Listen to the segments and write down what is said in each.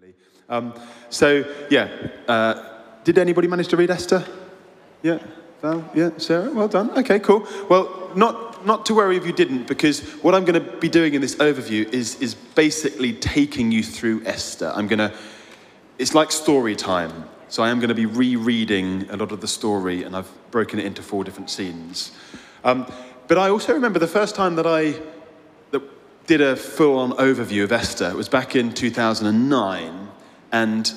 really. Um, so, yeah, uh, did anybody manage to read Esther? Yeah, Val? Yeah, Sarah? Well done. Okay, cool. Well, not, not to worry if you didn't, because what I'm going to be doing in this overview is, is basically taking you through Esther. I'm going to, it's like story time. So I am going to be rereading a lot of the story, and I've broken it into four different scenes. Um, but I also remember the first time that I did a full-on overview of Esther. It was back in 2009, and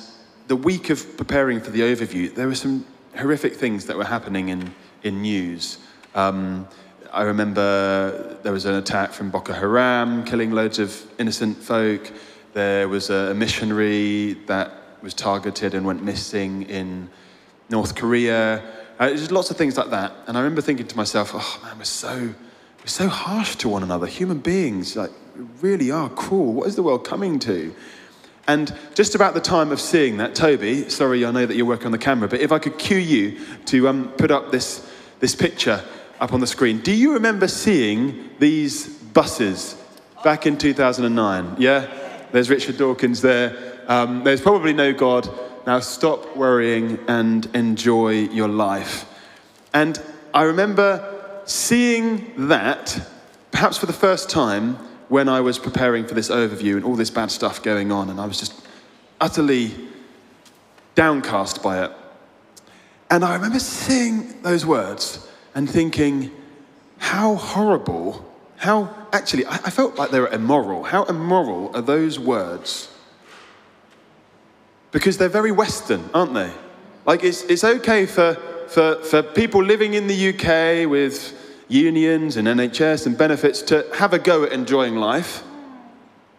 the week of preparing for the overview, there were some horrific things that were happening in in news. Um, I remember there was an attack from Boko Haram, killing loads of innocent folk. There was a missionary that was targeted and went missing in North Korea. Uh, just lots of things like that. And I remember thinking to myself, oh man, we're so, we're so harsh to one another. Human beings, like, really are cruel. What is the world coming to? And just about the time of seeing that, Toby, sorry, I know that you're working on the camera, but if I could cue you to um, put up this, this picture up on the screen. Do you remember seeing these buses back in 2009? Yeah? There's Richard Dawkins there. Um, there's probably no God. Now stop worrying and enjoy your life. And I remember seeing that, perhaps for the first time, when I was preparing for this overview and all this bad stuff going on, and I was just utterly downcast by it. And I remember seeing those words and thinking, how horrible, how actually, I, I felt like they were immoral. How immoral are those words because they're very Western, aren't they? Like, it's, it's okay for, for, for people living in the UK with unions and NHS and benefits to have a go at enjoying life.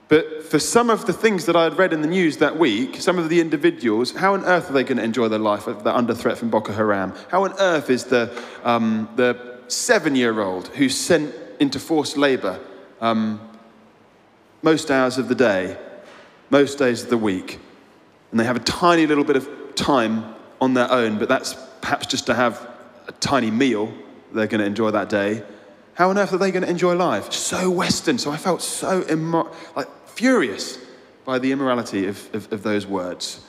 But for some of the things that I had read in the news that week, some of the individuals, how on earth are they going to enjoy their life if they're under threat from Boko Haram? How on earth is the, um, the seven year old who's sent into forced labor um, most hours of the day, most days of the week? and they have a tiny little bit of time on their own, but that's perhaps just to have a tiny meal they're going to enjoy that day. How on earth are they going to enjoy life? So Western. So I felt so immor- like furious by the immorality of, of, of those words.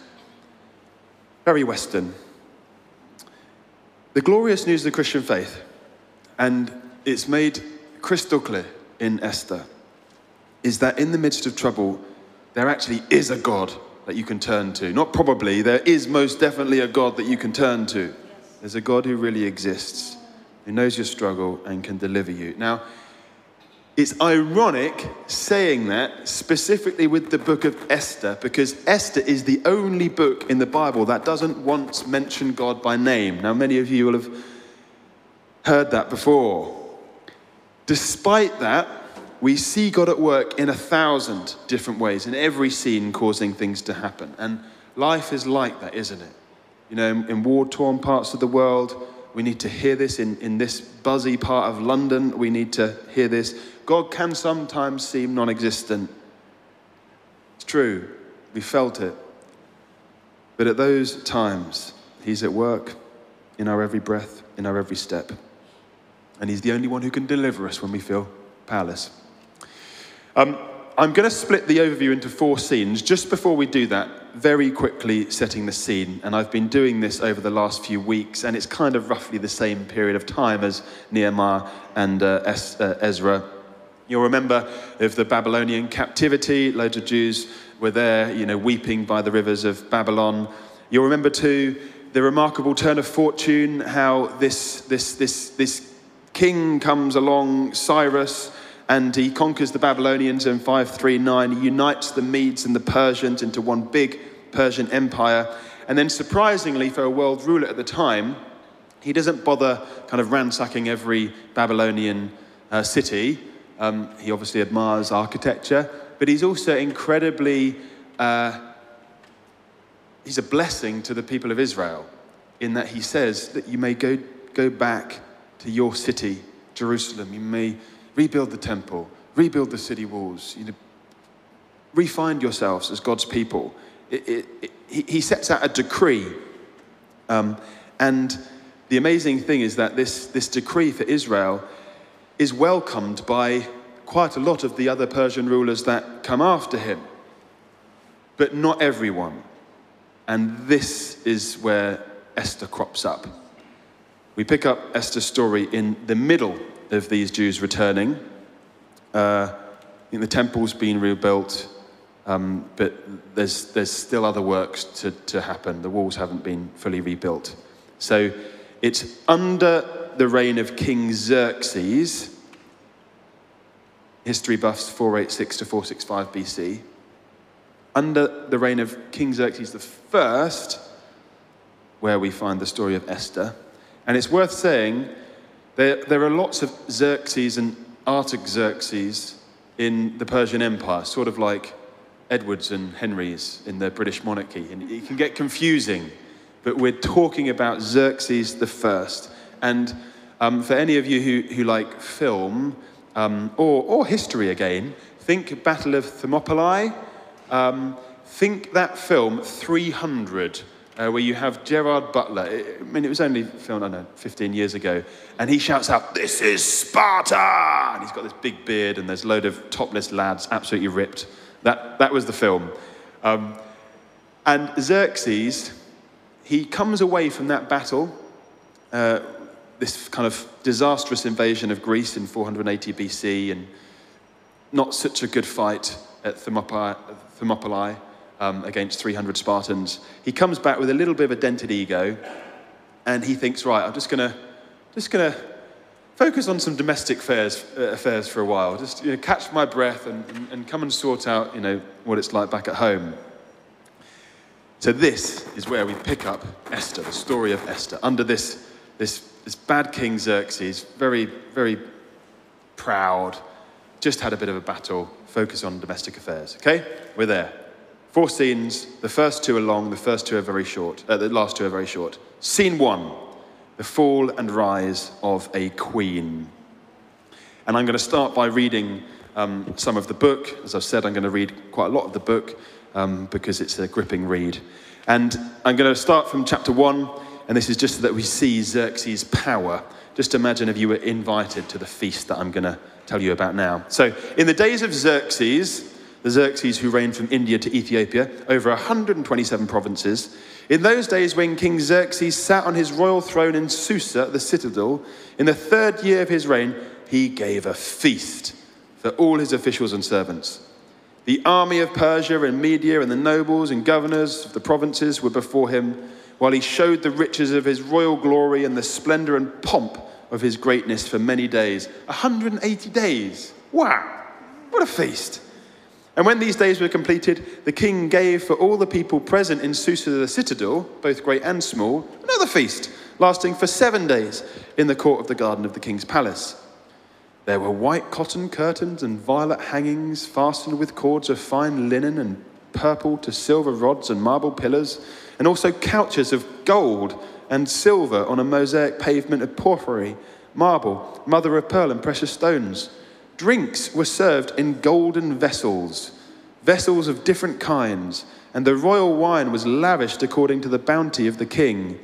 Very Western. The glorious news of the Christian faith, and it's made crystal clear in Esther, is that in the midst of trouble, there actually is a God that you can turn to. Not probably, there is most definitely a God that you can turn to. There's a God who really exists, who knows your struggle and can deliver you. Now, it's ironic saying that specifically with the book of Esther, because Esther is the only book in the Bible that doesn't once mention God by name. Now, many of you will have heard that before. Despite that, we see God at work in a thousand different ways, in every scene, causing things to happen. And life is like that, isn't it? You know, in, war torn parts of the world, we need to hear this. In, in this buzzy part of London, we need to hear this. God can sometimes seem non existent. It's true, we felt it. But at those times, He's at work in our every breath, in our every step. And He's the only one who can deliver us when we feel powerless. Um, I'm going to split the overview into four scenes. Just before we do that, very quickly setting the scene. And I've been doing this over the last few weeks, and it's kind of roughly the same period of time as Nehemiah and uh, es- uh, Ezra. You'll remember of the Babylonian captivity. Loads of Jews were there, you know, weeping by the rivers of Babylon. You'll remember too the remarkable turn of fortune, how this, this, this, this king comes along, Cyrus and he conquers the Babylonians in 539. He unites the Medes and the Persians into one big Persian empire. And then, surprisingly, for a world ruler at the time, he doesn't bother kind of ransacking every Babylonian uh, city. Um, he obviously admires architecture, but he's also incredibly, uh, he's a blessing to the people of Israel in that he says that you may go, go back to your city, Jerusalem. You may rebuild the temple, rebuild the city walls, you know, refind yourselves as God's people. It, it, it, he sets out a decree. Um, and the amazing thing is that this, this decree for Israel is welcomed by quite a lot of the other Persian rulers that come after him. but not everyone. And this is where Esther crops up. We pick up Esther's story in the middle of these Jews returning. Uh, the temple's been rebuilt, um, but there's, there's still other works to, to happen. The walls haven't been fully rebuilt. So it's under the reign of King Xerxes, history buffs 486 to 465 BC. Under the reign of King Xerxes I, where we find the story of Esther. And it's worth saying there, there are lots of Xerxes and Artaxerxes in the Persian Empire, sort of like Edwards and Henrys in the British monarchy. And it can get confusing, but we're talking about Xerxes the First. And um, for any of you who, who like film um, or, or history again, think Battle of Thermopylae. Um, think that film 300 uh, where you have Gerard Butler. I mean, it was only filmed, I don't know, 15 years ago, and he shouts out, This is Sparta! And he's got this big beard, and there's a load of topless lads, absolutely ripped. That, that was the film. Um, and Xerxes, he comes away from that battle, uh, this kind of disastrous invasion of Greece in 480 BC, and not such a good fight at. Thermopylae um, against 300 Spartans. He comes back with a little bit of a dented ego, and he thinks, right, I'm just gonna, just gonna focus on some domestic affairs, uh, affairs for a while. Just you know, catch my breath and, and, come and sort out, you know, what it's like back at home. So this is where we pick up Esther, the story of Esther, under this, this, this bad king Xerxes, very, very proud, just had a bit of a battle, focus on domestic affairs. Okay, we're there. Four scenes. The first two are long, the first two are very short. Uh, the last two are very short. Scene one the fall and rise of a queen. And I'm going to start by reading um, some of the book. As I've said, I'm going to read quite a lot of the book um, because it's a gripping read. And I'm going to start from chapter one, and this is just so that we see Xerxes' power. Just imagine if you were invited to the feast that I'm going to tell you about now. So, in the days of Xerxes, the Xerxes who reigned from India to Ethiopia, over 127 provinces. In those days, when King Xerxes sat on his royal throne in Susa, the citadel, in the third year of his reign, he gave a feast for all his officials and servants. The army of Persia and Media and the nobles and governors of the provinces were before him, while he showed the riches of his royal glory and the splendor and pomp of his greatness for many days. 180 days. Wow, what a feast! And when these days were completed, the king gave for all the people present in Susa the citadel, both great and small, another feast, lasting for seven days in the court of the garden of the king's palace. There were white cotton curtains and violet hangings fastened with cords of fine linen and purple to silver rods and marble pillars, and also couches of gold and silver on a mosaic pavement of porphyry, marble, mother of pearl, and precious stones. Drinks were served in golden vessels, vessels of different kinds, and the royal wine was lavished according to the bounty of the king.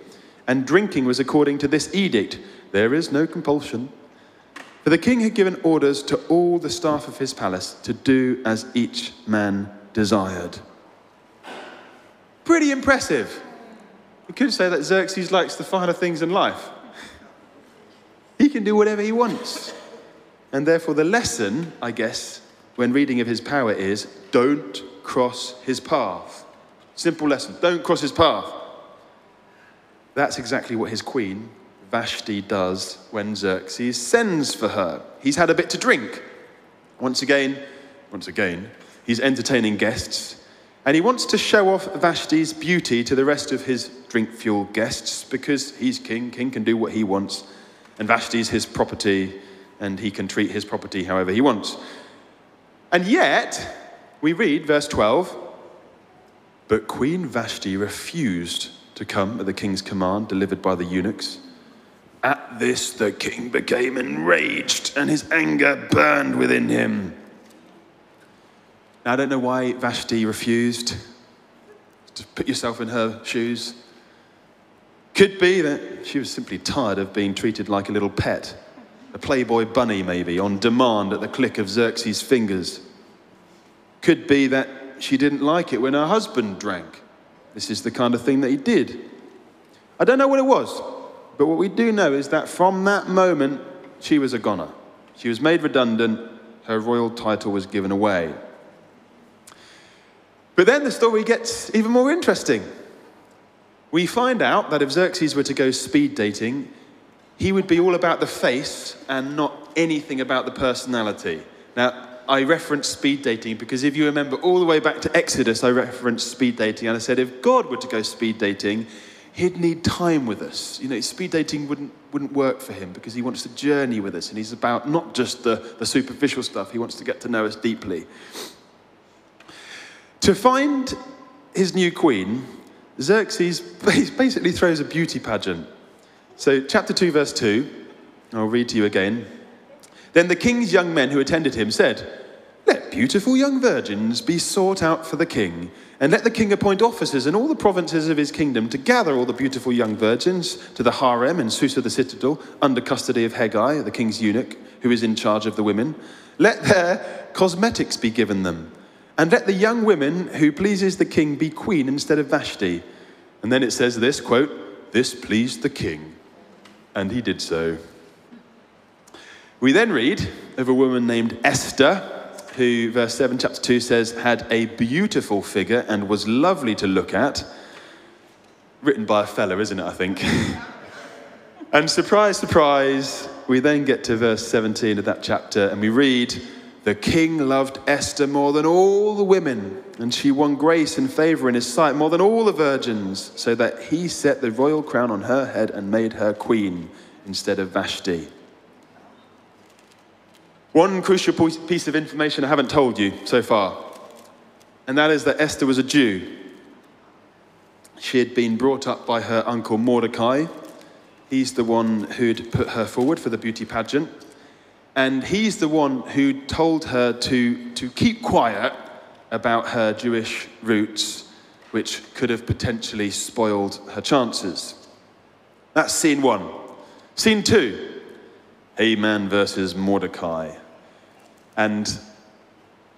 And drinking was according to this edict there is no compulsion. For the king had given orders to all the staff of his palace to do as each man desired. Pretty impressive. You could say that Xerxes likes the finer things in life. He can do whatever he wants. And therefore, the lesson, I guess, when reading of his power is don't cross his path. Simple lesson don't cross his path. That's exactly what his queen, Vashti, does when Xerxes sends for her. He's had a bit to drink. Once again, once again, he's entertaining guests, and he wants to show off Vashti's beauty to the rest of his drink fueled guests because he's king, king can do what he wants, and Vashti's his property and he can treat his property however he wants. And yet, we read verse 12 But Queen Vashti refused to come at the king's command delivered by the eunuchs. At this, the king became enraged, and his anger burned within him. Now, I don't know why Vashti refused. To put yourself in her shoes. Could be that she was simply tired of being treated like a little pet a Playboy bunny, maybe, on demand at the click of Xerxes' fingers. Could be that she didn't like it when her husband drank. This is the kind of thing that he did. I don't know what it was, but what we do know is that from that moment, she was a goner. She was made redundant, her royal title was given away. But then the story gets even more interesting. We find out that if Xerxes were to go speed dating, he would be all about the face and not anything about the personality. Now, I referenced speed dating because if you remember all the way back to Exodus, I referenced speed dating and I said if God were to go speed dating, he'd need time with us. You know, speed dating wouldn't, wouldn't work for him because he wants to journey with us and he's about not just the, the superficial stuff, he wants to get to know us deeply. To find his new queen, Xerxes basically throws a beauty pageant. So, chapter 2, verse 2, I'll read to you again. Then the king's young men who attended him said, Let beautiful young virgins be sought out for the king, and let the king appoint officers in all the provinces of his kingdom to gather all the beautiful young virgins to the harem in Susa the citadel, under custody of Hegai, the king's eunuch, who is in charge of the women. Let their cosmetics be given them, and let the young women who pleases the king be queen instead of Vashti. And then it says this quote, This pleased the king, and he did so. We then read of a woman named Esther, who, verse 7, chapter 2 says, had a beautiful figure and was lovely to look at. Written by a fella, isn't it, I think? and surprise, surprise, we then get to verse 17 of that chapter and we read, The king loved Esther more than all the women, and she won grace and favor in his sight more than all the virgins, so that he set the royal crown on her head and made her queen instead of Vashti. One crucial piece of information I haven't told you so far, and that is that Esther was a Jew. She had been brought up by her uncle Mordecai. He's the one who'd put her forward for the beauty pageant. And he's the one who told her to, to keep quiet about her Jewish roots, which could have potentially spoiled her chances. That's scene one. Scene two Haman versus Mordecai. And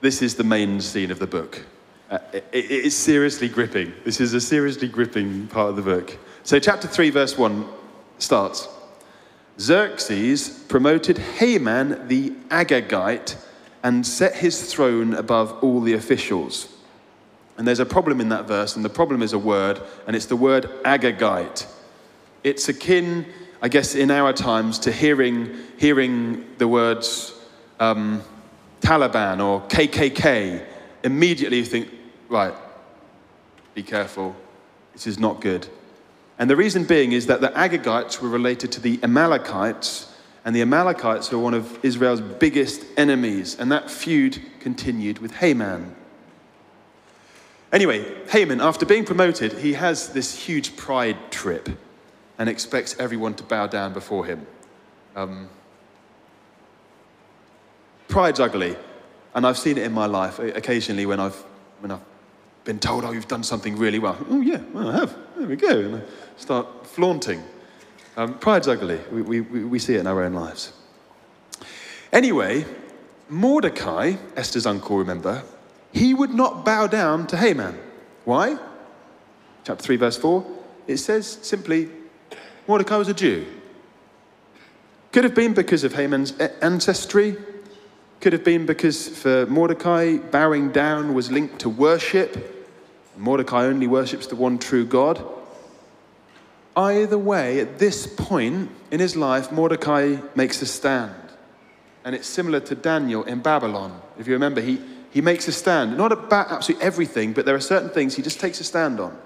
this is the main scene of the book. Uh, it, it is seriously gripping. This is a seriously gripping part of the book. So, chapter 3, verse 1 starts Xerxes promoted Haman the Agagite and set his throne above all the officials. And there's a problem in that verse, and the problem is a word, and it's the word Agagite. It's akin I guess, in our times to hearing, hearing the words um, Taliban or KKK, immediately you think, right, be careful, this is not good. And the reason being is that the Agagites were related to the Amalekites, and the Amalekites were one of Israel's biggest enemies, and that feud continued with Haman. Anyway, Haman, after being promoted, he has this huge pride trip and expects everyone to bow down before him. Um, pride's ugly, and I've seen it in my life occasionally when I've, when I've been told, oh, you've done something really well. Oh, yeah, well, I have. There we go. And I start flaunting. Um, pride's ugly. We, we, we see it in our own lives. Anyway, Mordecai, Esther's uncle, remember, he would not bow down to Haman. Why? Chapter 3, verse 4. It says simply, Mordecai was a Jew. Could have been because of Haman's ancestry. Could have been because for Mordecai, bowing down was linked to worship. Mordecai only worships the one true God. Either way, at this point in his life, Mordecai makes a stand. And it's similar to Daniel in Babylon. If you remember, he, he makes a stand. Not about absolutely everything, but there are certain things he just takes a stand on.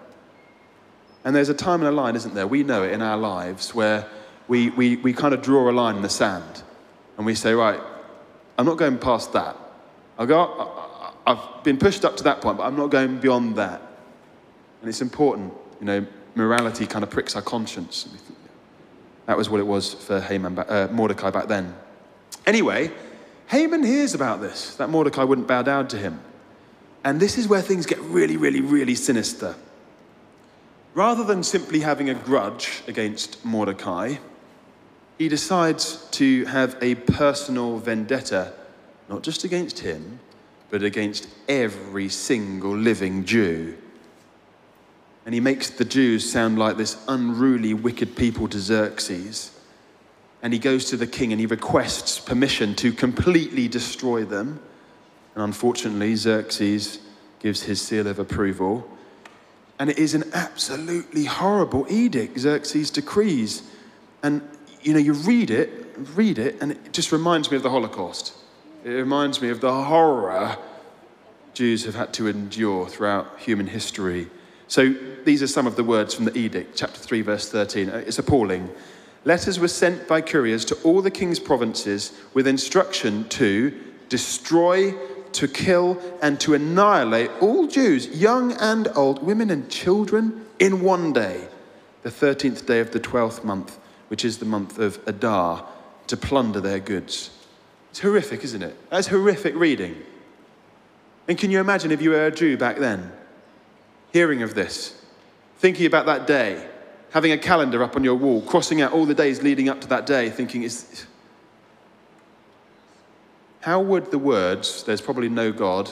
And there's a time and a line, isn't there? We know it in our lives where we, we, we kind of draw a line in the sand and we say, right, I'm not going past that. I'll go, I've been pushed up to that point, but I'm not going beyond that. And it's important, you know, morality kind of pricks our conscience. That was what it was for Haman, uh, Mordecai back then. Anyway, Haman hears about this, that Mordecai wouldn't bow down to him. And this is where things get really, really, really sinister. Rather than simply having a grudge against Mordecai, he decides to have a personal vendetta, not just against him, but against every single living Jew. And he makes the Jews sound like this unruly, wicked people to Xerxes. And he goes to the king and he requests permission to completely destroy them. And unfortunately, Xerxes gives his seal of approval. And it is an absolutely horrible edict, Xerxes decrees. And you know, you read it, read it, and it just reminds me of the Holocaust. It reminds me of the horror Jews have had to endure throughout human history. So these are some of the words from the edict, chapter 3, verse 13. Uh, it's appalling. Letters were sent by couriers to all the king's provinces with instruction to destroy, to kill, and to annihilate all Jews, young and old, women and children, in one day, the 13th day of the 12th month, which is the month of Adar, to plunder their goods. It's horrific, isn't it? That's horrific reading. And can you imagine if you were a Jew back then, hearing of this, thinking about that day, having a calendar up on your wall, crossing out all the days leading up to that day, thinking, is. How would the words, there's probably no God,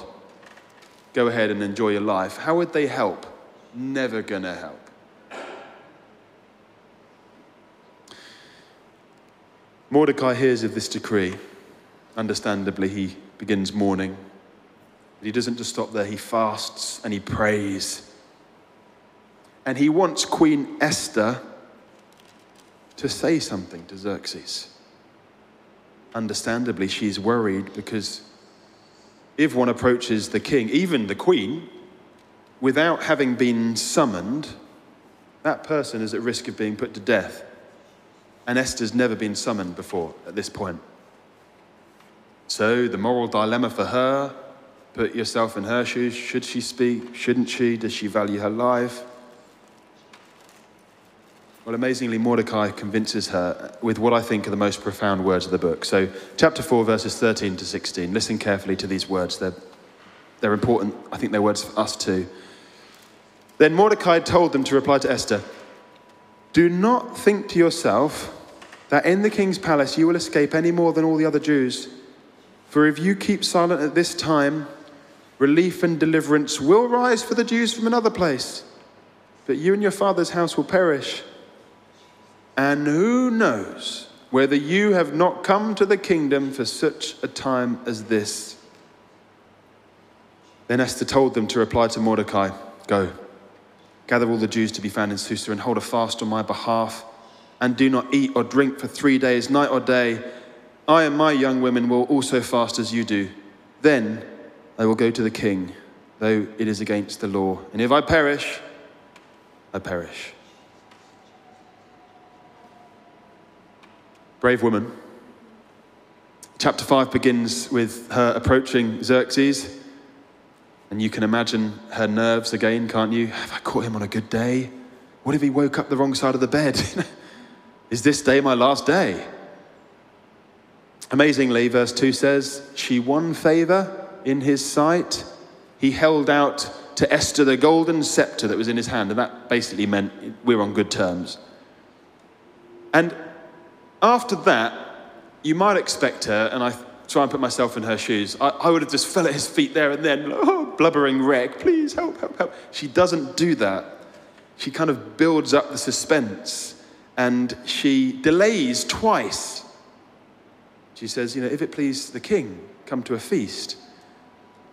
go ahead and enjoy your life, how would they help? Never gonna help. Mordecai hears of this decree. Understandably, he begins mourning. But he doesn't just stop there, he fasts and he prays. And he wants Queen Esther to say something to Xerxes. Understandably, she's worried because if one approaches the king, even the queen, without having been summoned, that person is at risk of being put to death. And Esther's never been summoned before at this point. So the moral dilemma for her put yourself in her shoes. Should she speak? Shouldn't she? Does she value her life? Well, amazingly, Mordecai convinces her with what I think are the most profound words of the book. So, chapter 4, verses 13 to 16. Listen carefully to these words. They're, they're important. I think they're words for us too. Then Mordecai told them to reply to Esther Do not think to yourself that in the king's palace you will escape any more than all the other Jews. For if you keep silent at this time, relief and deliverance will rise for the Jews from another place. But you and your father's house will perish. And who knows whether you have not come to the kingdom for such a time as this? Then Esther told them to reply to Mordecai Go, gather all the Jews to be found in Susa and hold a fast on my behalf, and do not eat or drink for three days, night or day. I and my young women will also fast as you do. Then I will go to the king, though it is against the law. And if I perish, I perish. Brave woman. Chapter 5 begins with her approaching Xerxes. And you can imagine her nerves again, can't you? Have I caught him on a good day? What if he woke up the wrong side of the bed? Is this day my last day? Amazingly, verse 2 says, She won favor in his sight. He held out to Esther the golden scepter that was in his hand, and that basically meant we're on good terms. And after that, you might expect her, and I try and put myself in her shoes, I, I would have just fell at his feet there and then, oh, blubbering wreck, please help, help, help. She doesn't do that. She kind of builds up the suspense and she delays twice. She says, you know, if it please the king, come to a feast.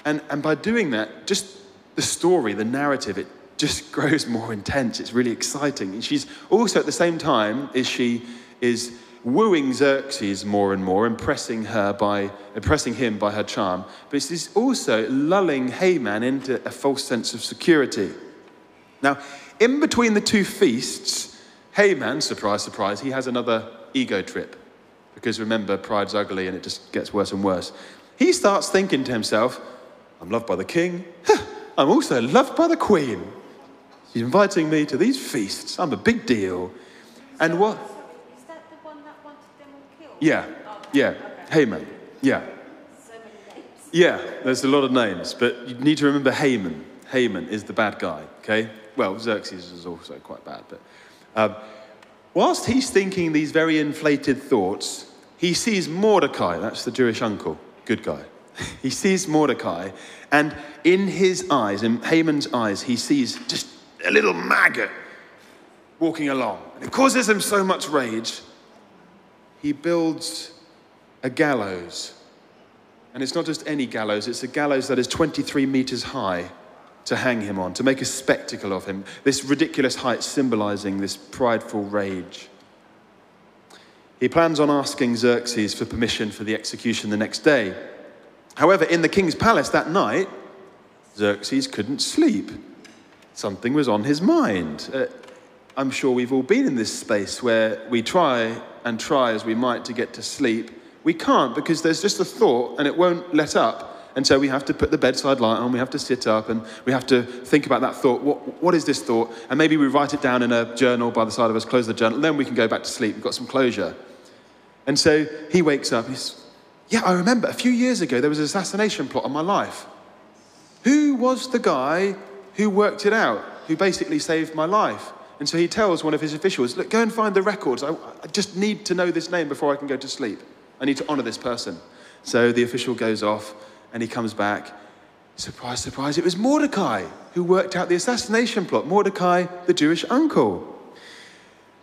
And, and by doing that, just the story, the narrative, it just grows more intense. It's really exciting. And she's also at the same time, is she is wooing Xerxes more and more, impressing her by impressing him by her charm, but she's also lulling Haman into a false sense of security. Now, in between the two feasts, Haman, surprise, surprise, he has another ego trip. Because remember, pride's ugly and it just gets worse and worse. He starts thinking to himself, I'm loved by the king. I'm also loved by the queen. She's inviting me to these feasts. I'm a big deal. And what? Yeah, yeah. Haman. Yeah. Yeah, there's a lot of names, but you need to remember Haman. Haman is the bad guy, okay? Well, Xerxes is also quite bad, but um, whilst he's thinking these very inflated thoughts, he sees Mordecai, that's the Jewish uncle, good guy, he sees Mordecai, and in his eyes, in Haman's eyes, he sees just a little maggot walking along. And it causes him so much rage, he builds a gallows. And it's not just any gallows, it's a gallows that is 23 meters high to hang him on, to make a spectacle of him. This ridiculous height symbolizing this prideful rage. He plans on asking Xerxes for permission for the execution the next day. However, in the king's palace that night, Xerxes couldn't sleep. Something was on his mind. Uh, I'm sure we've all been in this space where we try and try as we might to get to sleep. We can't because there's just a thought and it won't let up. And so we have to put the bedside light on, we have to sit up, and we have to think about that thought. What, what is this thought? And maybe we write it down in a journal by the side of us, close the journal, then we can go back to sleep. We've got some closure. And so he wakes up, he's, yeah, I remember a few years ago there was an assassination plot on my life. Who was the guy who worked it out, who basically saved my life? And so he tells one of his officials, Look, go and find the records. I, I just need to know this name before I can go to sleep. I need to honor this person. So the official goes off and he comes back. Surprise, surprise, it was Mordecai who worked out the assassination plot. Mordecai, the Jewish uncle.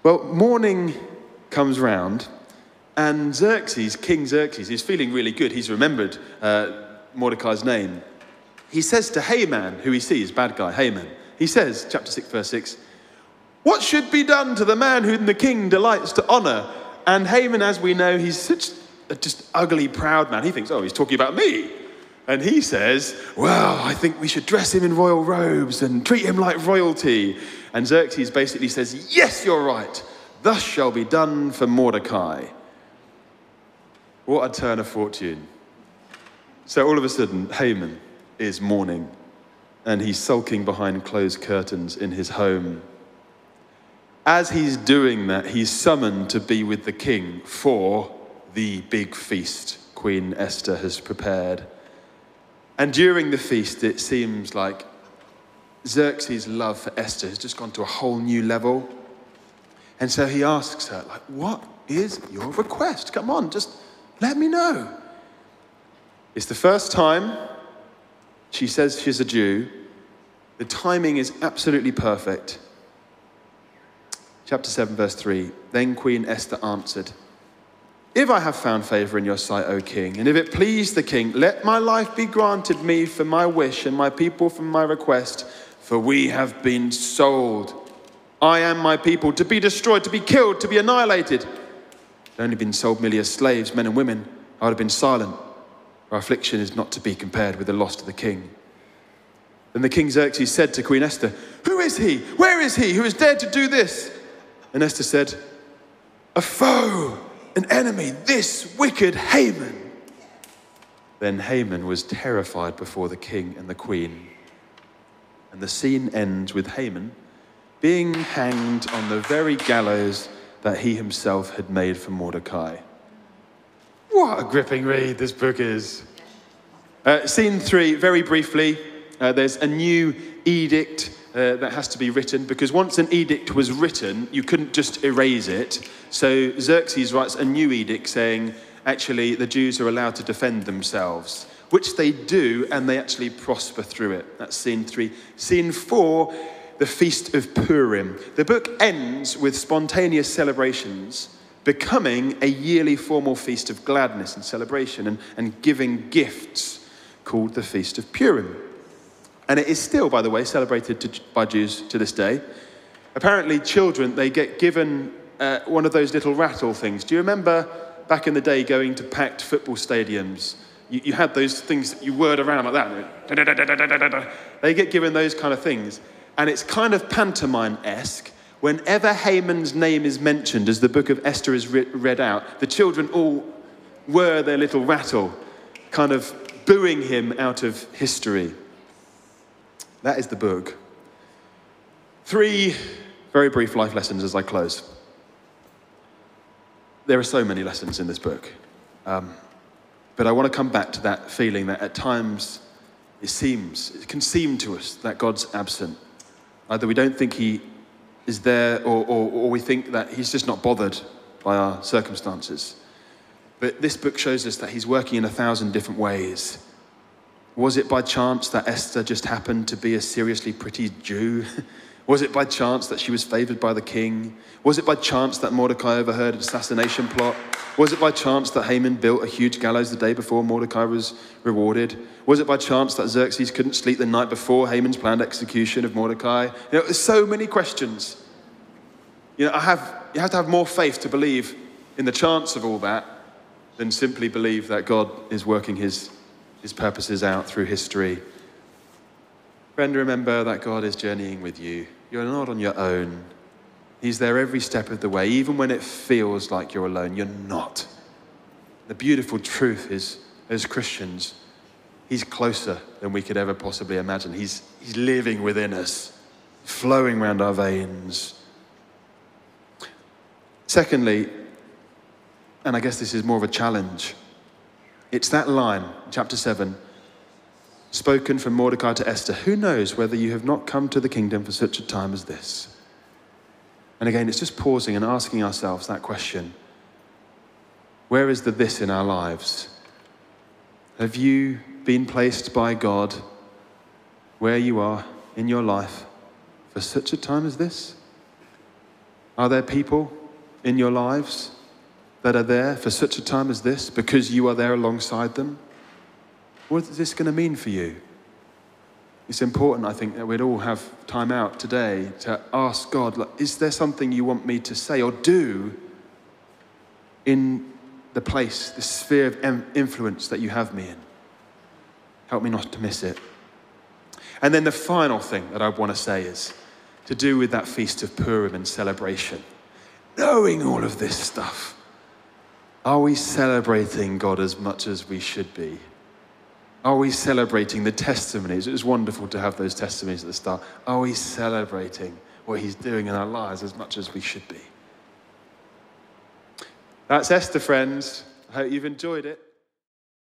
Well, morning comes round, and Xerxes, King Xerxes, is feeling really good. He's remembered uh, Mordecai's name. He says to Haman, who he sees, bad guy, Haman, he says, chapter 6, verse 6, What should be done to the man whom the king delights to honor? And Haman, as we know, he's such a just ugly, proud man. He thinks, oh, he's talking about me. And he says, Well, I think we should dress him in royal robes and treat him like royalty. And Xerxes basically says, Yes, you're right. Thus shall be done for Mordecai. What a turn of fortune. So all of a sudden, Haman is mourning and he's sulking behind closed curtains in his home. As he's doing that, he's summoned to be with the king for the big feast Queen Esther has prepared. And during the feast, it seems like Xerxes' love for Esther has just gone to a whole new level. And so he asks her, like, what is your request? Come on, just let me know. It's the first time she says she's a Jew. The timing is absolutely perfect. Chapter 7, verse 3. Then Queen Esther answered, if I have found favor in your sight, O king, and if it please the king, let my life be granted me for my wish and my people for my request, for we have been sold. I am my people, to be destroyed, to be killed, to be annihilated. I've only been sold merely as slaves, men and women. I would have been silent. Our affliction is not to be compared with the loss to the king. Then the king Xerxes said to Queen Esther, Who is he? Where is he who has dared to do this? And Esther said, A foe an enemy, this wicked Haman. Then Haman was terrified before the king and the queen. And the scene ends with Haman being hanged on the very gallows that he himself had made for Mordecai. What a gripping read this book is. Uh, scene three, very briefly, uh, there's a new edict uh, that has to be written because once an edict was written, you couldn't just erase it. So Xerxes writes a new edict saying, actually, the Jews are allowed to defend themselves, which they do, and they actually prosper through it. That's scene three. Scene four, the Feast of Purim. The book ends with spontaneous celebrations becoming a yearly formal feast of gladness and celebration and, and giving gifts called the Feast of Purim. And it is still, by the way, celebrated to, by Jews to this day. Apparently, children, they get given uh, one of those little rattle things. Do you remember back in the day going to packed football stadiums? You, you had those things that you whirred around like that. They get given those kind of things. And it's kind of pantomime esque. Whenever Haman's name is mentioned as the book of Esther is re- read out, the children all whir their little rattle, kind of booing him out of history. That is the book. Three very brief life lessons as I close. There are so many lessons in this book. Um, but I want to come back to that feeling that at times it seems, it can seem to us that God's absent. Either we don't think He is there or, or, or we think that He's just not bothered by our circumstances. But this book shows us that He's working in a thousand different ways Was it by chance that Esther just happened to be a seriously pretty Jew? Was it by chance that she was favored by the king? Was it by chance that Mordecai overheard an assassination plot? Was it by chance that Haman built a huge gallows the day before Mordecai was rewarded? Was it by chance that Xerxes couldn't sleep the night before Haman's planned execution of Mordecai? You know, there's so many questions. You know, I have, you have to have more faith to believe in the chance of all that than simply believe that God is working his, his purposes out through history. Friend, remember that God is journeying with you. You're not on your own. He's there every step of the way, even when it feels like you're alone. You're not. The beautiful truth is, as Christians, He's closer than we could ever possibly imagine. He's, he's living within us, flowing around our veins. Secondly, and I guess this is more of a challenge, it's that line, chapter 7 spoken from Mordecai to Esther, who knows whether you have not come to the kingdom for such a time as this? And again, it's just pausing and asking ourselves that question Where is the this in our lives? Have you been placed by God where you are in your life for such a time as this? Are there people in your lives that are there for such a time as this because you are there alongside them? What is this going to mean for you? It's important, I think, that we'd all have time out today to ask God, is there something you want me to say or do in the place, the sphere of influence that you have me in? Help me not to miss it. And then the final thing that I want to say is to do with that feast of Purim and celebration. Knowing all of this stuff, are we celebrating God as much as we should be? Are we celebrating the testimonies? It was wonderful to have those testimonies at the start. Are we celebrating what He's doing in our lives as much as we should be? That's Esther, friends. I hope you've enjoyed it.